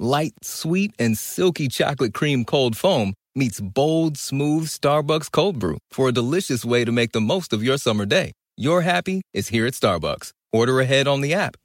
Light, sweet, and silky chocolate cream cold foam meets bold, smooth Starbucks cold brew for a delicious way to make the most of your summer day. Your happy is here at Starbucks. Order ahead on the app.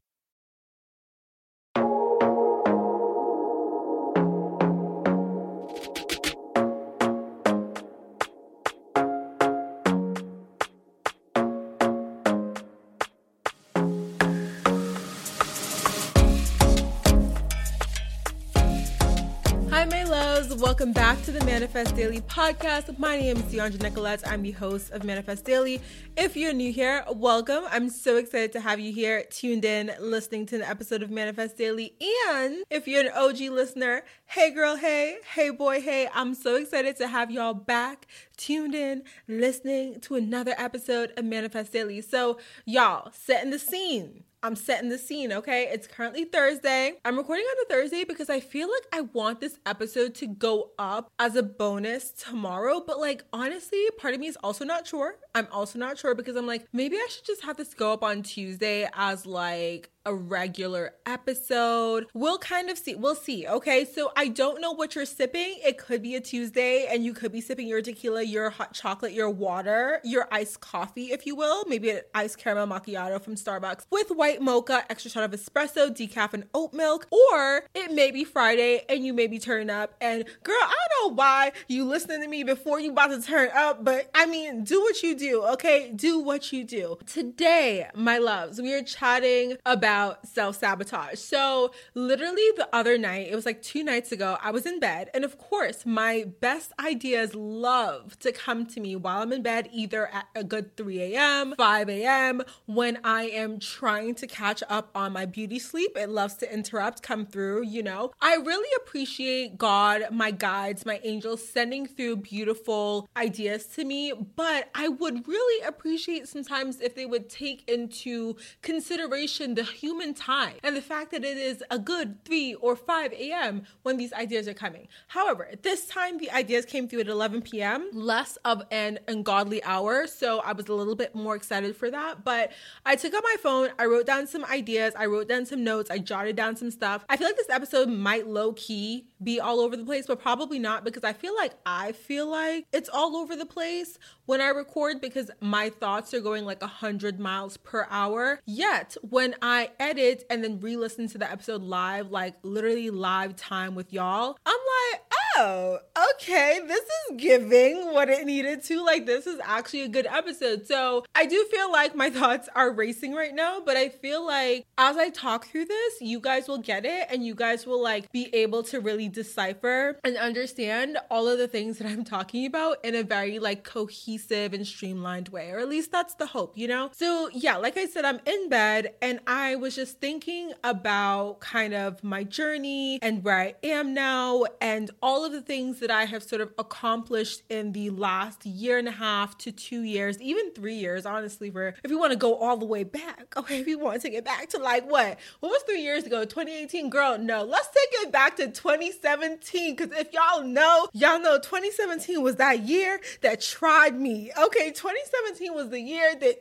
Welcome back to the Manifest Daily podcast. My name is Dheandra Nicolette. I'm the host of Manifest Daily. If you're new here, welcome. I'm so excited to have you here, tuned in, listening to an episode of Manifest Daily. And if you're an OG listener, hey girl, hey, hey boy, hey, I'm so excited to have y'all back, tuned in, listening to another episode of Manifest Daily. So, y'all, setting the scene. I'm setting the scene, okay? It's currently Thursday. I'm recording on a Thursday because I feel like I want this episode to go up as a bonus tomorrow. But, like, honestly, part of me is also not sure. I'm also not sure because I'm like, maybe I should just have this go up on Tuesday as like a regular episode. We'll kind of see. We'll see. Okay. So I don't know what you're sipping. It could be a Tuesday and you could be sipping your tequila, your hot chocolate, your water, your iced coffee, if you will. Maybe an iced caramel macchiato from Starbucks with white mocha, extra shot of espresso, decaf, and oat milk. Or it may be Friday and you may be turning up. And girl, I don't know why you listening to me before you about to turn up, but I mean, do what you do. Okay. Do what you do. Today, my loves, we are chatting about self sabotage. So, literally, the other night, it was like two nights ago, I was in bed. And of course, my best ideas love to come to me while I'm in bed, either at a good 3 a.m., 5 a.m., when I am trying to catch up on my beauty sleep. It loves to interrupt, come through, you know. I really appreciate God, my guides, my angels sending through beautiful ideas to me, but I would really appreciate sometimes if they would take into consideration the human time and the fact that it is a good 3 or 5 a.m. when these ideas are coming. However, this time the ideas came through at 11 p.m., less of an ungodly hour. So I was a little bit more excited for that. But I took out my phone, I wrote down some ideas, I wrote down some notes, I jotted down some stuff. I feel like this episode might low key be all over the place, but probably not because I feel like I feel like it's all over the place when I record because my thoughts are going like 100 miles per hour. Yet, when I edit and then re listen to the episode live, like literally live time with y'all, I'm like, oh, Oh, okay, this is giving what it needed to. Like, this is actually a good episode. So, I do feel like my thoughts are racing right now, but I feel like as I talk through this, you guys will get it and you guys will like be able to really decipher and understand all of the things that I'm talking about in a very like cohesive and streamlined way, or at least that's the hope, you know? So, yeah, like I said, I'm in bed and I was just thinking about kind of my journey and where I am now and all of the things that I have sort of accomplished in the last year and a half to two years, even three years, honestly, for if you want to go all the way back. Okay, if you want to get back to like what? What was three years ago? 2018? Girl, no. Let's take it back to 2017. Because if y'all know, y'all know 2017 was that year that tried me. Okay, 2017 was the year that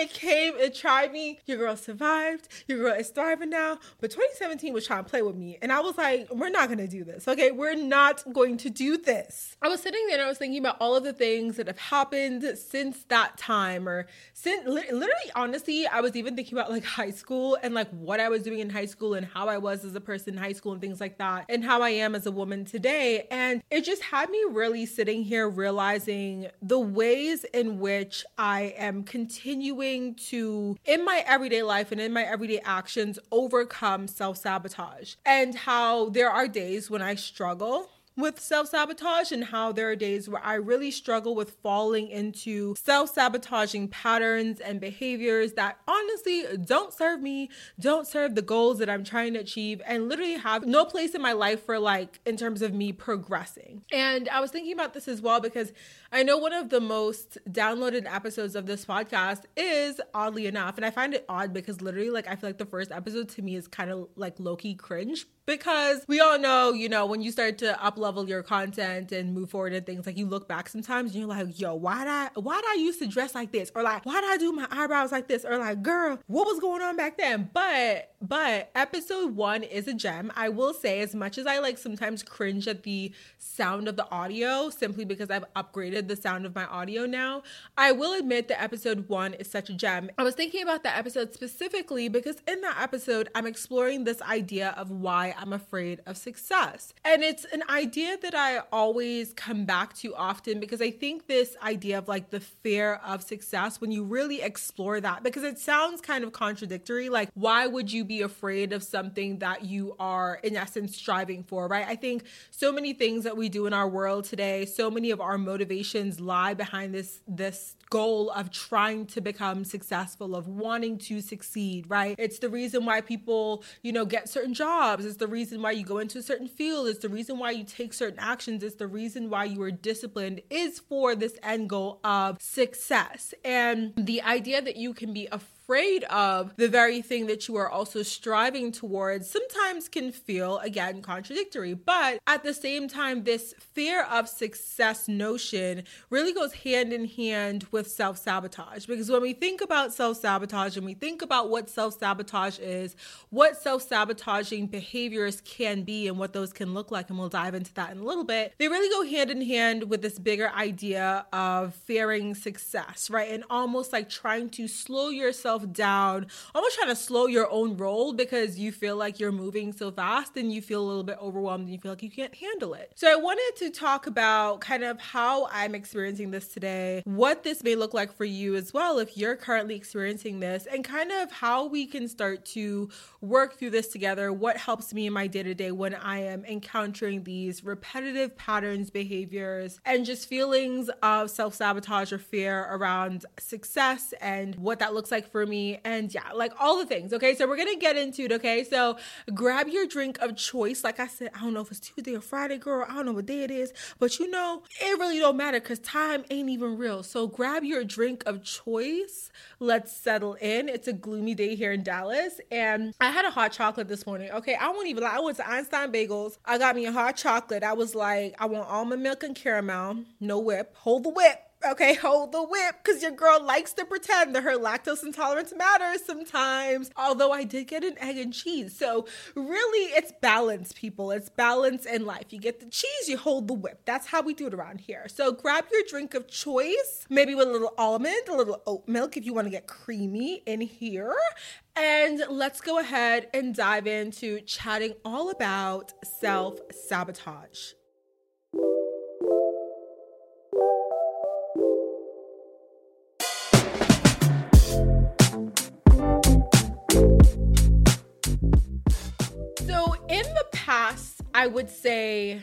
it came, it tried me. Your girl survived. Your girl is thriving now. But 2017 was trying to play with me. And I was like, we're not going to do this. Okay. We're not going to do this. I was sitting there and I was thinking about all of the things that have happened since that time or since literally, honestly, I was even thinking about like high school and like what I was doing in high school and how I was as a person in high school and things like that and how I am as a woman today. And it just had me really sitting here realizing the ways in which I am continuing to, in my everyday life and in my everyday actions, overcome self sabotage and how there are days when I struggle with self sabotage and how there are days where I really struggle with falling into self sabotaging patterns and behaviors that honestly don't serve me, don't serve the goals that I'm trying to achieve, and literally have no place in my life for like in terms of me progressing. And I was thinking about this as well because I know one of the most downloaded episodes of this podcast is oddly enough, and I find it odd because literally, like, I feel like the first episode to me is kind of like low key cringe because we all know, you know, when you start to up level your content and move forward and things, like you look back sometimes and you're like, yo, why did I why did I used to dress like this? Or like, why did I do my eyebrows like this? Or like, girl, what was going on back then? But but episode one is a gem. I will say, as much as I like sometimes cringe at the sound of the audio, simply because I've upgraded the sound of my audio now, I will admit that episode one is such a gem. I was thinking about that episode specifically because in that episode, I'm exploring this idea of why I'm afraid of success. And it's an idea that I always come back to often because I think this idea of like the fear of success, when you really explore that, because it sounds kind of contradictory, like, why would you be afraid of something that you are, in essence, striving for, right? I think so many things that we do in our world today, so many of our motivations lie behind this, this goal of trying to become successful, of wanting to succeed, right? It's the reason why people, you know, get certain jobs. It's the reason why you go into a certain field. It's the reason why you take certain actions. It's the reason why you are disciplined is for this end goal of success. And the idea that you can be afraid afraid of the very thing that you are also striving towards sometimes can feel, again, contradictory. But at the same time, this fear of success notion really goes hand in hand with self sabotage. Because when we think about self sabotage and we think about what self sabotage is, what self sabotaging behaviors can be, and what those can look like, and we'll dive into that in a little bit, they really go hand in hand with this bigger idea of fearing success, right? And almost like trying to slow yourself yourself down, almost trying to slow your own roll because you feel like you're moving so fast and you feel a little bit overwhelmed and you feel like you can't handle it. So I wanted to talk about kind of how I'm experiencing this today, what this may look like for you as well if you're currently experiencing this, and kind of how we can start to work through this together, what helps me in my day to day when I am encountering these repetitive patterns, behaviors, and just feelings of self sabotage or fear around success and what that looks like for me, and yeah, like all the things. Okay, so we're gonna get into it. Okay, so grab your drink of choice. Like I said, I don't know if it's Tuesday or Friday, girl. I don't know what day it is, but you know, it really don't matter because time ain't even real. So grab your drink of choice. Let's settle in. It's a gloomy day here in Dallas, and I had a hot chocolate this morning. Okay, I won't even lie. I went to Einstein Bagels. I got me a hot chocolate. I was like, I want almond milk and caramel, no whip. Hold the whip okay, hold the whip because your girl likes to pretend that her lactose intolerance matters sometimes. Although I did get an egg and cheese. So, really, it's balance, people. It's balance in life. You get the cheese, you hold the whip. That's how we do it around here. So, grab your drink of choice, maybe with a little almond, a little oat milk if you want to get creamy in here. And let's go ahead and dive into chatting all about self sabotage. Past, I would say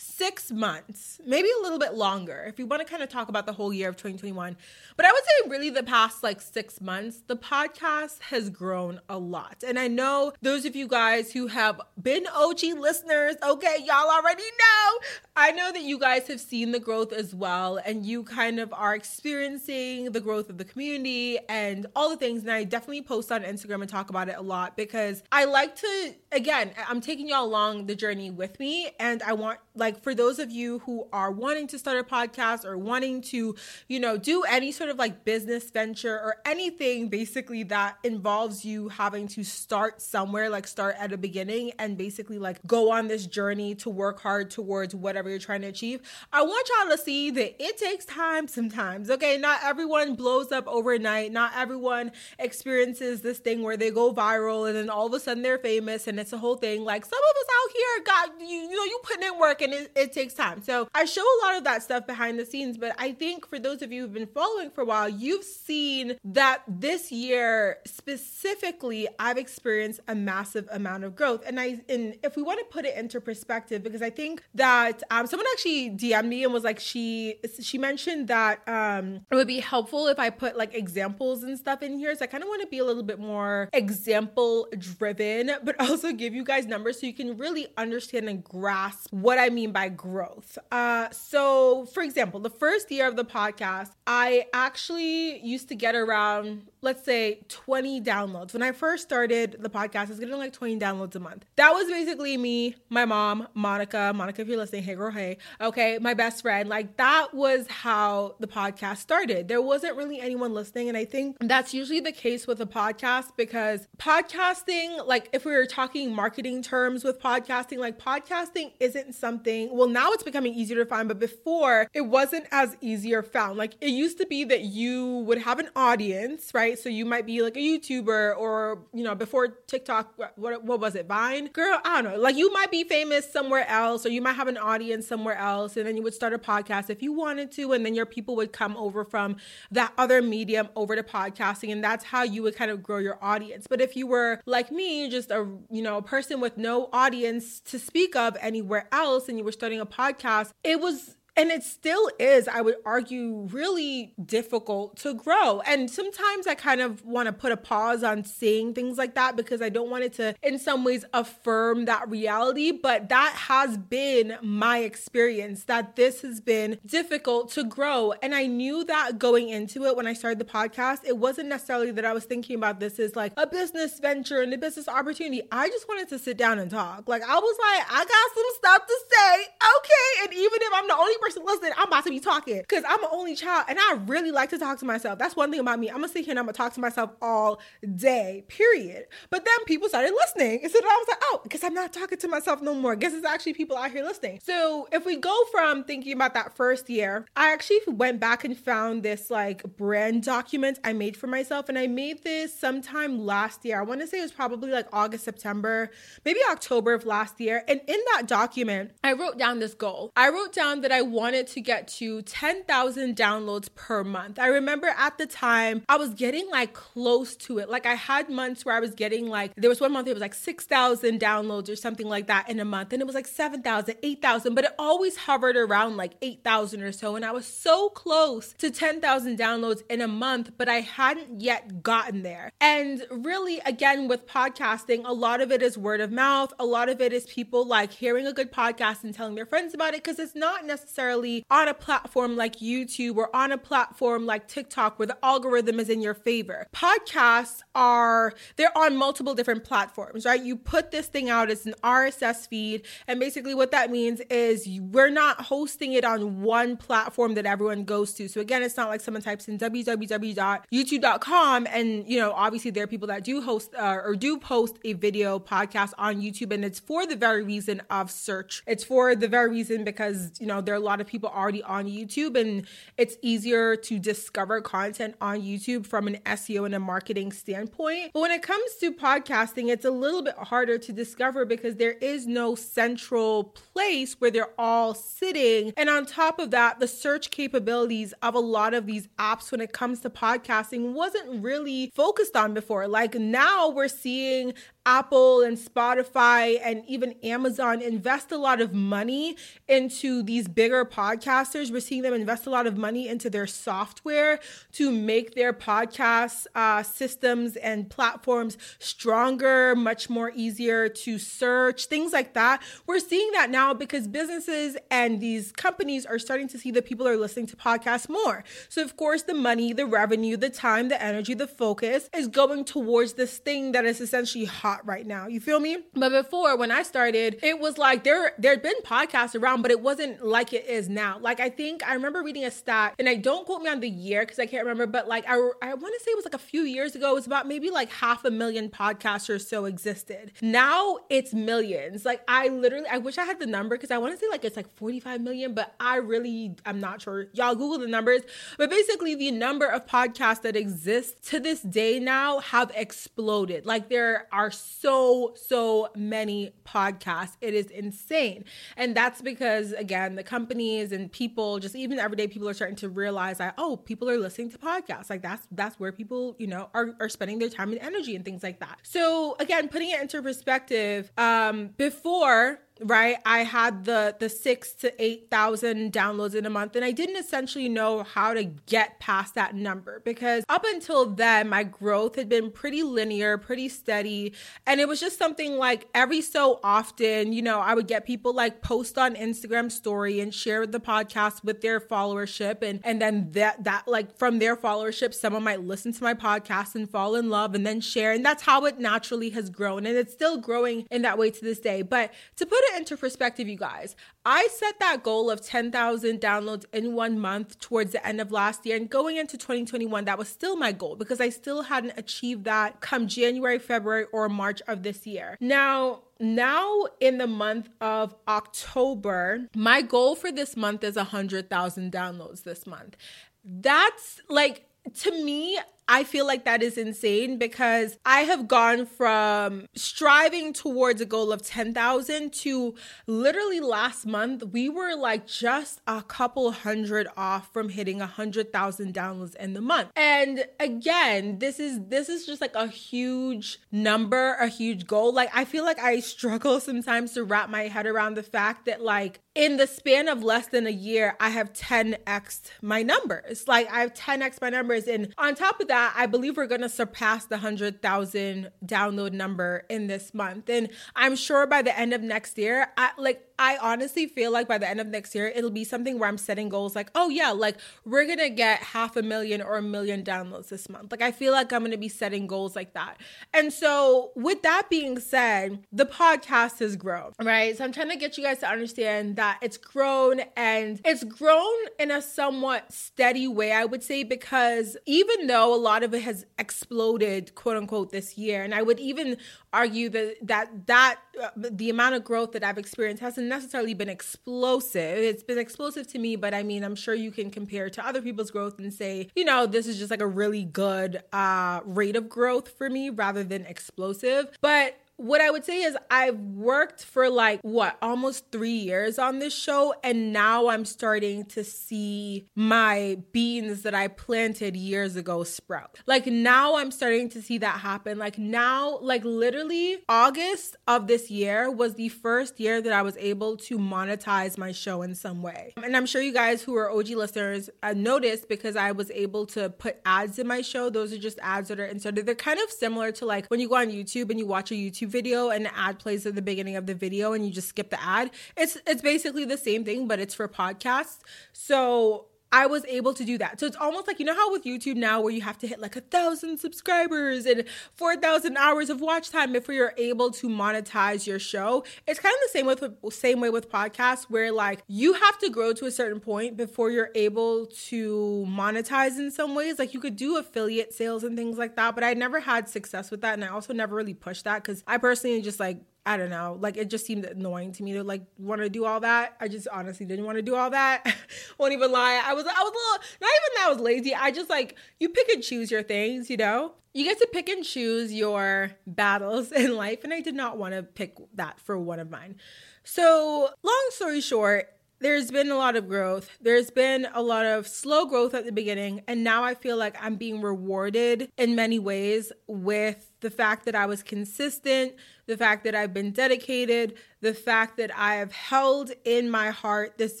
six months, maybe a little bit longer, if you want to kind of talk about the whole year of 2021. But I would say, really, the past like six months, the podcast has grown a lot. And I know those of you guys who have been OG listeners, okay, y'all already know. I know that you guys have seen the growth as well, and you kind of are experiencing the growth of the community and all the things. And I definitely post on Instagram and talk about it a lot because I like to, again, I'm taking y'all along the journey with me, and I want like for those of you who are wanting to start a podcast or wanting to, you know, do any sort of like business venture or anything basically that involves you having to start somewhere, like start at a beginning and basically like go on this journey to work hard towards whatever you're trying to achieve. I want y'all to see that it takes time sometimes. Okay, not everyone blows up overnight. Not everyone experiences this thing where they go viral and then all of a sudden they're famous and it's a whole thing. Like some of us out here got you, you know, you putting in work and it, it takes time. So I show a lot of that stuff behind the scenes, but I think for those of you who've been following for a while, you've seen that this year specifically, I've experienced a massive amount of growth. And I, and if we want to put it into perspective, because I think that um, someone actually DM'd me and was like, she she mentioned that um, it would be helpful if I put like examples and stuff in here. So I kind of want to be a little bit more example driven, but also give you guys numbers so you can really understand and grasp what I mean by growth. Uh, so, for example, the first year of the podcast, I actually used to get around let's say 20 downloads. When I first started the podcast, I was getting like 20 downloads a month. That was basically me, my mom, Monica. Monica, if you're listening, hey girl, hey. Okay, my best friend. Like that was how the podcast started. There wasn't really anyone listening. And I think that's usually the case with a podcast because podcasting, like if we were talking marketing terms with podcasting, like podcasting isn't something, well, now it's becoming easier to find, but before it wasn't as easier found. Like it used to be that you would have an audience, right? Right? So you might be like a YouTuber or, you know, before TikTok, what, what was it, Vine? Girl, I don't know. Like you might be famous somewhere else or you might have an audience somewhere else and then you would start a podcast if you wanted to and then your people would come over from that other medium over to podcasting and that's how you would kind of grow your audience. But if you were like me, just a, you know, a person with no audience to speak of anywhere else and you were starting a podcast, it was and it still is, I would argue, really difficult to grow. And sometimes I kind of want to put a pause on saying things like that because I don't want it to, in some ways, affirm that reality. But that has been my experience that this has been difficult to grow. And I knew that going into it when I started the podcast, it wasn't necessarily that I was thinking about this as like a business venture and a business opportunity. I just wanted to sit down and talk. Like, I was like, I got some stuff to say. Okay. And even if I'm the only person person I'm about to be talking because I'm an only child and I really like to talk to myself. That's one thing about me. I'm gonna sit here and I'm gonna talk to myself all day, period. But then people started listening. And so I was like, oh, because I'm not talking to myself no more. Guess it's actually people out here listening. So if we go from thinking about that first year, I actually went back and found this like brand document I made for myself. And I made this sometime last year. I want to say it was probably like August, September, maybe October of last year. And in that document, I wrote down this goal. I wrote down that I wanted to get to 10,000 downloads per month. I remember at the time I was getting like close to it. Like I had months where I was getting like, there was one month it was like 6,000 downloads or something like that in a month. And it was like 7,000, 8,000, but it always hovered around like 8,000 or so. And I was so close to 10,000 downloads in a month, but I hadn't yet gotten there. And really, again, with podcasting, a lot of it is word of mouth. A lot of it is people like hearing a good podcast and telling their friends about it because it's not necessarily necessarily on a platform like YouTube or on a platform like TikTok where the algorithm is in your favor. Podcasts are, they're on multiple different platforms, right? You put this thing out as an RSS feed. And basically, what that means is we're not hosting it on one platform that everyone goes to. So again, it's not like someone types in www.youtube.com and, you know, obviously there are people that do host uh, or do post a video podcast on YouTube and it's for the very reason of search. It's for the very reason because, you know, a lot of people already on YouTube and it's easier to discover content on YouTube from an SEO and a marketing standpoint. But when it comes to podcasting, it's a little bit harder to discover because there is no central place where they're all sitting. And on top of that, the search capabilities of a lot of these apps when it comes to podcasting wasn't really focused on before. Like now we're seeing Apple and Spotify and even Amazon invest a lot of money into these bigger podcasters. We're seeing them invest a lot of money into their software to make their podcast uh, systems and platforms stronger, much more easier to search, things like that. We're seeing that now because businesses and these companies are starting to see that people are listening to podcasts more. So, of course, the money, the revenue, the time, the energy, the focus is going towards this thing that is essentially hot right now. You feel me? But before when I started, it was like there there'd been podcasts around, but it wasn't like it is now. Like I think I remember reading a stat, and I don't quote me on the year because I can't remember, but like I I want to say it was like a few years ago. It was about maybe like half a million podcasts or so existed. Now it's millions. Like I literally, I wish I had the number because I want to say like it's like 45 million, but I really I'm not sure. Y'all Google the numbers, but basically the number of podcasts that exist to this day now have exploded. Like there are so so many podcasts. It is insane, and that's because again the companies and people, just even everyday people, are starting to realize that oh, people are listening to podcasts. Like that's that's where people you know are are spending their time and energy and things like that. So again, putting it into perspective, um, before right? I had the the six to eight thousand downloads in a month and i didn't essentially know how to get past that number because up until then my growth had been pretty linear pretty steady and it was just something like every so often you know i would get people like post on instagram story and share the podcast with their followership and and then that that like from their followership someone might listen to my podcast and fall in love and then share and that's how it naturally has grown and it's still growing in that way to this day. But to put it into perspective, you guys, I set that goal of 10,000 downloads in one month towards the end of last year. And going into 2021, that was still my goal because I still hadn't achieved that come January, February, or March of this year. Now, now in the month of October, my goal for this month is 100,000 downloads this month. That's like, to me, I feel like that is insane because I have gone from striving towards a goal of 10,000 to literally last month, we were like just a couple hundred off from hitting a 100,000 downloads in the month. And again, this is this is just like a huge number, a huge goal. Like I feel like I struggle sometimes to wrap my head around the fact that like in the span of less than a year, I have 10x my numbers. Like I have 10x my numbers. And on top of that, I believe we're going to surpass the 100,000 download number in this month. And I'm sure by the end of next year, I like I honestly feel like by the end of next year, it'll be something where I'm setting goals like, oh yeah, like we're gonna get half a million or a million downloads this month. Like I feel like I'm gonna be setting goals like that. And so, with that being said, the podcast has grown, right? So I'm trying to get you guys to understand that it's grown and it's grown in a somewhat steady way, I would say, because even though a lot of it has exploded, quote unquote, this year, and I would even argue that that that uh, the amount of growth that I've experienced hasn't necessarily been explosive. It's been explosive to me, but I mean, I'm sure you can compare to other people's growth and say, you know, this is just like a really good uh, rate of growth for me rather than explosive. But what I would say is I've worked for like what almost three years on this show, and now I'm starting to see my beans that I planted years ago sprout. Like now I'm starting to see that happen. Like now, like literally August of this year was the first year that I was able to monetize my show in some way. And I'm sure you guys who are OG listeners uh, noticed because I was able to put ads in my show. Those are just ads that are inserted. They're kind of similar to like when you go on YouTube and you watch a YouTube YouTube video and the ad plays at the beginning of the video and you just skip the ad. It's it's basically the same thing, but it's for podcasts. So I was able to do that. So it's almost like you know how with YouTube now where you have to hit like a thousand subscribers and four thousand hours of watch time before you're able to monetize your show. It's kind of the same with same way with podcasts where like you have to grow to a certain point before you're able to monetize in some ways. Like you could do affiliate sales and things like that, but I never had success with that, and I also never really pushed that because I personally just like I don't know. Like it just seemed annoying to me to like want to do all that. I just honestly didn't want to do all that. Won't even lie. I was I was a little not even that I was lazy. I just like you pick and choose your things, you know? You get to pick and choose your battles in life and I did not want to pick that for one of mine. So, long story short, there's been a lot of growth. There's been a lot of slow growth at the beginning. And now I feel like I'm being rewarded in many ways with the fact that I was consistent, the fact that I've been dedicated, the fact that I have held in my heart this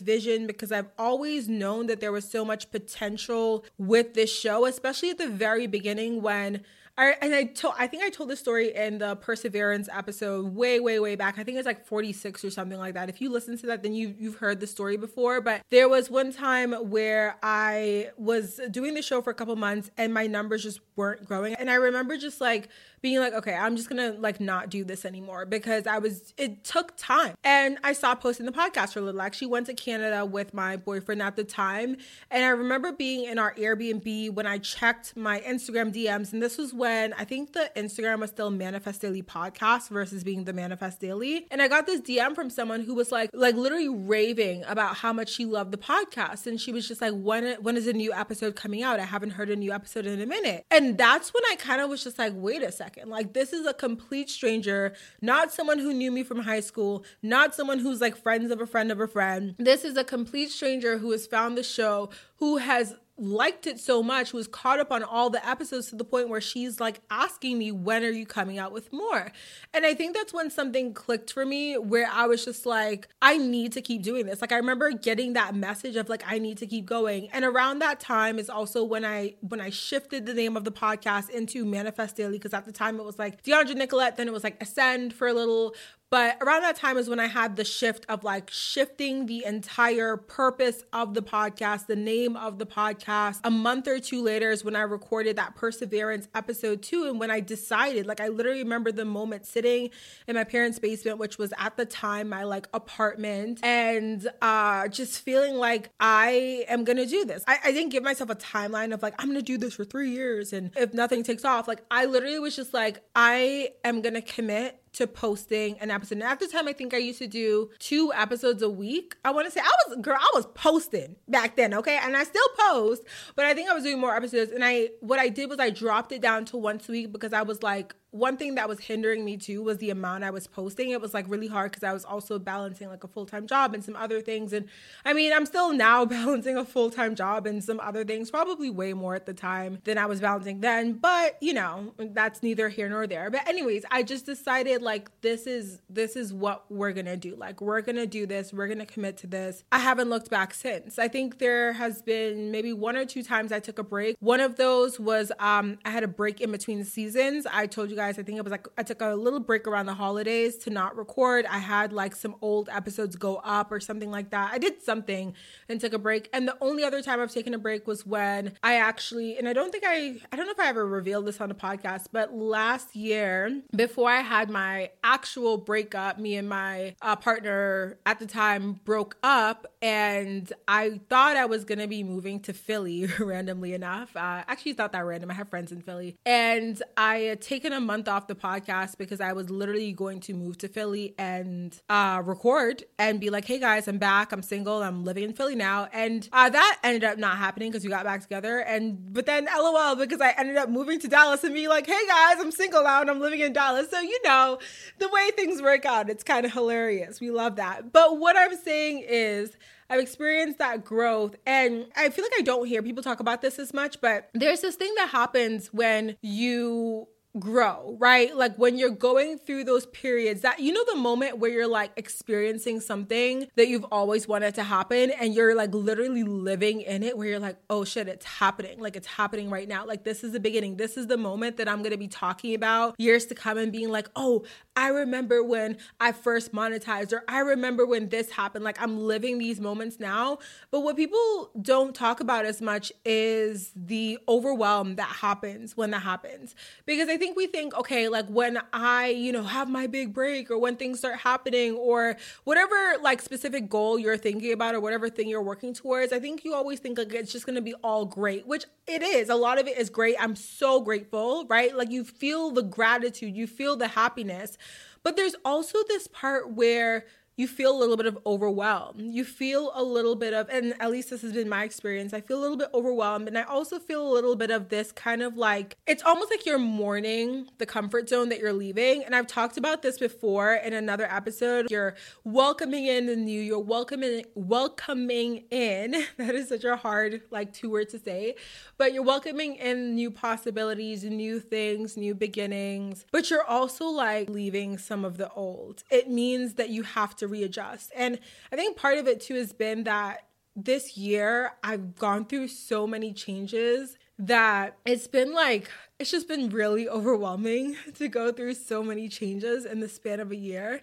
vision because I've always known that there was so much potential with this show, especially at the very beginning when I, and I told, I think I told this story in the Perseverance episode way, way, way back. I think it's like 46 or something like that. If you listen to that, then you, you've heard the story before. But there was one time where I was doing the show for a couple months and my numbers just weren't growing. And I remember just like being like, okay, I'm just gonna like not do this anymore because I was, it took time. And I stopped posting the podcast for a little. I actually went to Canada with my boyfriend at the time. And I remember being in our Airbnb when I checked my Instagram DMs. And this was when I think the Instagram was still Manifest Daily Podcast versus being the Manifest Daily. And I got this DM from someone who was like, like literally raving about how much she loved the podcast. And she was just like, when, when is a new episode coming out? I haven't heard a new episode in a minute. And that's when I kind of was just like, wait a second. Like, this is a complete stranger, not someone who knew me from high school, not someone who's like friends of a friend of a friend. This is a complete stranger who has found the show, who has liked it so much, was caught up on all the episodes to the point where she's like asking me, when are you coming out with more? And I think that's when something clicked for me where I was just like, I need to keep doing this. Like I remember getting that message of like, I need to keep going. And around that time is also when I when I shifted the name of the podcast into Manifest Daily, because at the time it was like Dheandra Nicolette, then it was like Ascend for a little but around that time is when I had the shift of like shifting the entire purpose of the podcast, the name of the podcast. A month or two later is when I recorded that Perseverance episode two. And when I decided, like, I literally remember the moment sitting in my parents' basement, which was at the time my like apartment, and uh, just feeling like I am gonna do this. I, I didn't give myself a timeline of like, I'm gonna do this for three years. And if nothing takes off, like, I literally was just like, I am gonna commit to posting an episode. And at the time, I think I used to do two episodes a week. I want to say I was girl, I was posting back then, okay, and I still post, but I think I was doing more episodes. And I what I did was I dropped it down to once a week because I was like, one thing that was hindering me too was the amount I was posting. It was like really hard because I was also balancing like a full time job and some other things. And I mean, I'm still now balancing a full time job and some other things, probably way more at the time than I was balancing then. But you know, that's neither here nor there. But anyways, I just decided like this is this is what we're gonna do. Like we're gonna do this. We're gonna commit to this. I haven't looked back since. I think there has been maybe one or two times I took a break. One of those was um I had a break in between seasons. I told you guys, I think it was like I took a little break around the holidays to not record. I had like some old episodes go up or something like that. I did something and took a break. And the only other time I've taken a break was when I actually, and I don't think I, I don't know if I ever revealed this on a podcast, but last year, before I had my actual breakup, me and my uh, partner at the time broke up, and I thought I was gonna be moving to Philly randomly enough. Uh, actually, thought that random. I have friends in Philly, and I had taken a month off the podcast because I was literally going to move to Philly and uh, record and be like, hey guys, I'm back. I'm single. I'm living in Philly now. And uh, that ended up not happening because we got back together. And but then LOL because I ended up moving to Dallas and be like, hey guys, I'm single now and I'm living in Dallas. So, you know, the way things work out, it's kind of hilarious. We love that. But what I'm saying is, I've experienced that growth. And I feel like I don't hear people talk about this as much, but there's this thing that happens when you grow, right? Like when you're going through those periods that you know the moment where you're like experiencing something that you've always wanted to happen and you're like literally living in it where you're like, "Oh shit, it's happening. Like it's happening right now. Like this is the beginning. This is the moment that I'm going to be talking about years to come and being like, "Oh, I remember when I first monetized or I remember when this happened." Like I'm living these moments now. But what people don't talk about as much is the overwhelm that happens when that happens. Because I think we think, okay, like when I, you know, have my big break or when things start happening or whatever like specific goal you're thinking about or whatever thing you're working towards, I think you always think like it's just gonna be all great, which it is. A lot of it is great. I'm so grateful, right? Like you feel the gratitude, you feel the happiness. But there's also this part where you feel a little bit of overwhelm. You feel a little bit of, and at least this has been my experience, I feel a little bit overwhelmed. And I also feel a little bit of this kind of like, it's almost like you're mourning the comfort zone that you're leaving. And I've talked about this before in another episode. You're welcoming in the new, you're welcoming, welcoming in, that is such a hard, like, two words to say, but you're welcoming in new possibilities, new things, new beginnings, but you're also like leaving some of the old. It means that you have to readjust. And I think part of it too has been that this year I've gone through so many changes that it's been like it's just been really overwhelming to go through so many changes in the span of a year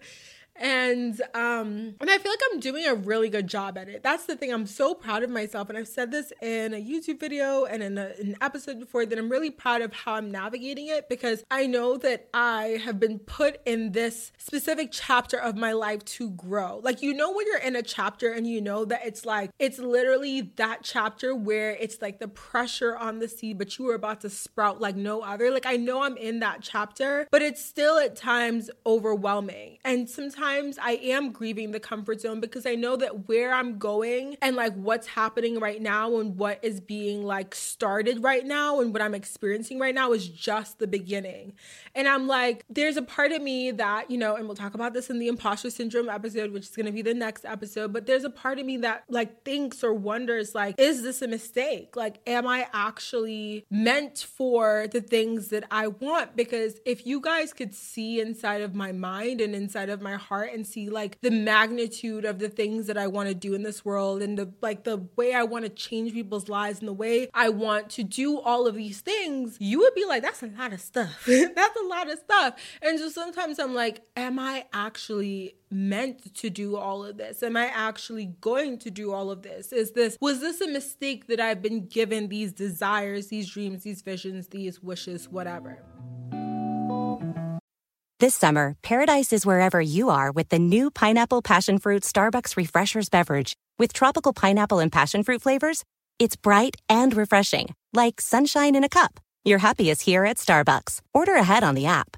and um and i feel like i'm doing a really good job at it. That's the thing. I'm so proud of myself. And i've said this in a youtube video and in a, an episode before that i'm really proud of how i'm navigating it because i know that i have been put in this specific chapter of my life to grow. Like you know when you're in a chapter and you know that it's like it's literally that chapter where it's like the pressure on the seed but you are about to sprout like no other. Like i know i'm in that chapter but it's still at times overwhelming. And sometimes sometimes I am grieving the comfort zone because I know that where I'm going and like what's happening right now and what is being like started right now and what I'm experiencing right now is just the beginning. And I'm like, there's a part of me that, you know, and we'll talk about this in the imposter syndrome episode, which is going to be the next episode, but there's a part of me that like thinks or wonders, like, is this a mistake? Like, am I actually meant for the things that I want? Because if you guys could see inside of my mind and inside of my heart, and see like the magnitude of the things that I want to do in this world and the like the way I want to change people's lives and the way I want to do all of these things, you would be like, that's a lot of stuff. that's a lot of stuff. And so sometimes I'm like, am I actually meant to do all of this? Am I actually going to do all of this? Is this was this a mistake that I've been given these desires, these dreams, these visions, these wishes, whatever? This summer, paradise is wherever you are with the new Pineapple Passion Fruit Starbucks Refreshers beverage. With tropical pineapple and passion fruit flavors, it's bright and refreshing, like sunshine in a cup. Your happy is here at Starbucks. Order ahead on the app.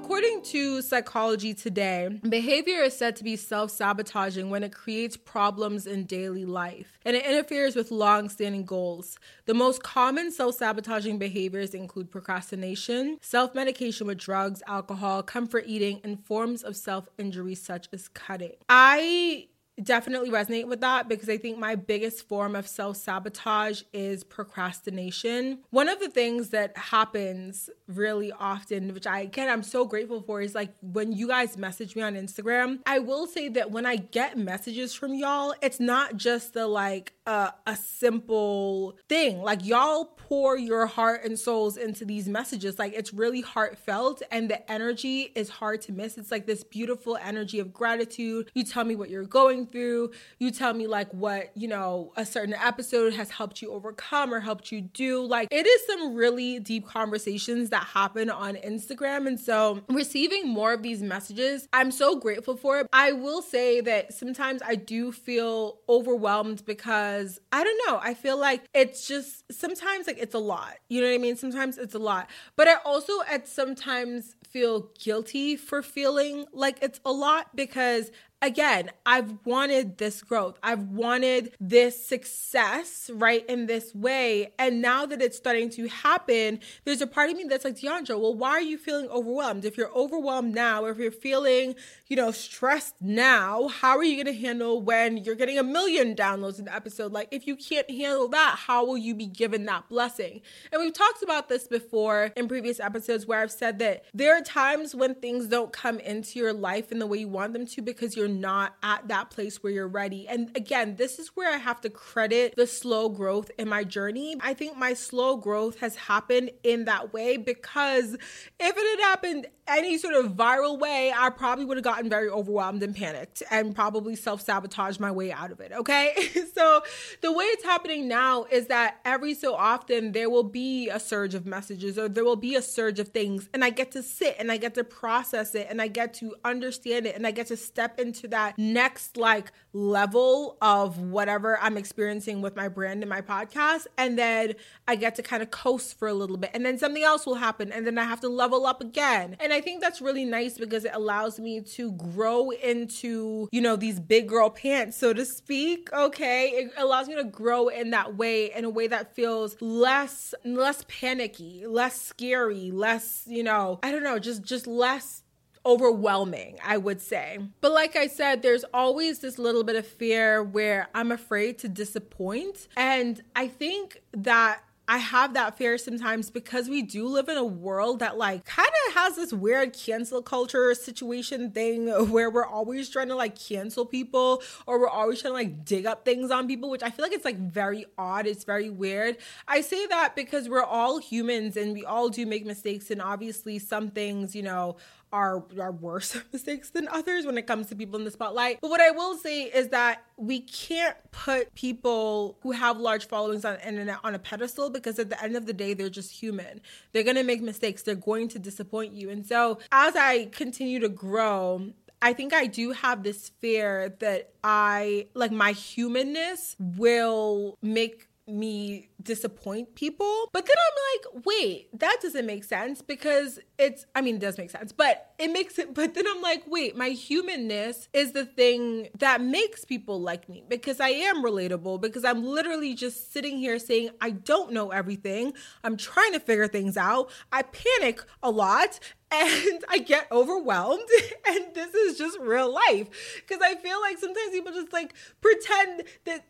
According to Psychology Today, behavior is said to be self sabotaging when it creates problems in daily life and it interferes with long standing goals. The most common self sabotaging behaviors include procrastination, self medication with drugs, alcohol, comfort eating, and forms of self injury such as cutting. I definitely resonate with that because I think my biggest form of self sabotage is procrastination. One of the things that happens really often, which I again I'm so grateful for, is like when you guys message me on Instagram. I will say that when I get messages from y'all, it's not just the like uh, a simple thing. Like y'all pour your heart and souls into these messages. Like it's really heartfelt and the energy is hard to miss. It's like this beautiful energy of gratitude. You tell me what you're going through. You tell me like what, you know, a certain episode has helped you overcome or helped you do. Like it is some really deep conversations that happen on Instagram. And so receiving more of these messages, I'm so grateful for it. I will say that sometimes I do feel overwhelmed because I don't know, I feel like it's just sometimes like it's a lot. You know what I mean? Sometimes it's a lot. But I also at sometimes feel guilty for feeling like it's a lot because again, I've wanted this growth. I've wanted this success, right, in this way. And now that it's starting to happen, there's a part of me that's like, Dheandra, well, why are you feeling overwhelmed? If you're overwhelmed now, if you're feeling, you know, stressed now, how are you going to handle when you're getting a million downloads in an episode? Like, if you can't handle that, how will you be given that blessing? And we've talked about this before in previous episodes where I've said that there are times when things don't come into your life in the way you want them to because you're you're not at that place where you're ready. And again, this is where I have to credit the slow growth in my journey. I think my slow growth has happened in that way because if it had happened any sort of viral way, I probably would have gotten very overwhelmed and panicked and probably self sabotaged my way out of it. Okay. so the way it's happening now is that every so often there will be a surge of messages or there will be a surge of things, and I get to sit and I get to process it and I get to understand it and I get to step into into that next like level of whatever I'm experiencing with my brand and my podcast. And then I get to kind of coast for a little bit. And then something else will happen. And then I have to level up again. And I think that's really nice because it allows me to grow into, you know, these big girl pants, so to speak. Okay. It allows me to grow in that way, in a way that feels less, less panicky, less scary, less, you know, I don't know, just, just less overwhelming, I would say. But like I said, there's always this little bit of fear where I'm afraid to disappoint. And I think that I have that fear sometimes because we do live in a world that like kind of has this weird cancel culture situation thing where we're always trying to like cancel people or we're always trying to like dig up things on people, which I feel like it's like very odd. It's very weird. I say that because we're all humans and we all do make mistakes and obviously some things, you know, are are worse mistakes than others when it comes to people in the spotlight. But what I will say is that we can't put people who have large followings on internet on a pedestal because at the end of the day they're just human. They're going to make mistakes. They're going to disappoint you. And so as I continue to grow, I think I do have this fear that I like my humanness will make me disappoint people. But then I'm like, wait, that doesn't make sense because it's, I mean, it does make sense, but it makes it, but then I'm like, wait, my humanness is the thing that makes people like me because I am relatable, because I'm literally just sitting here saying, I don't know everything. I'm trying to figure things out. I panic a lot and I get overwhelmed. And this is just real life. Because I feel like sometimes people just like pretend that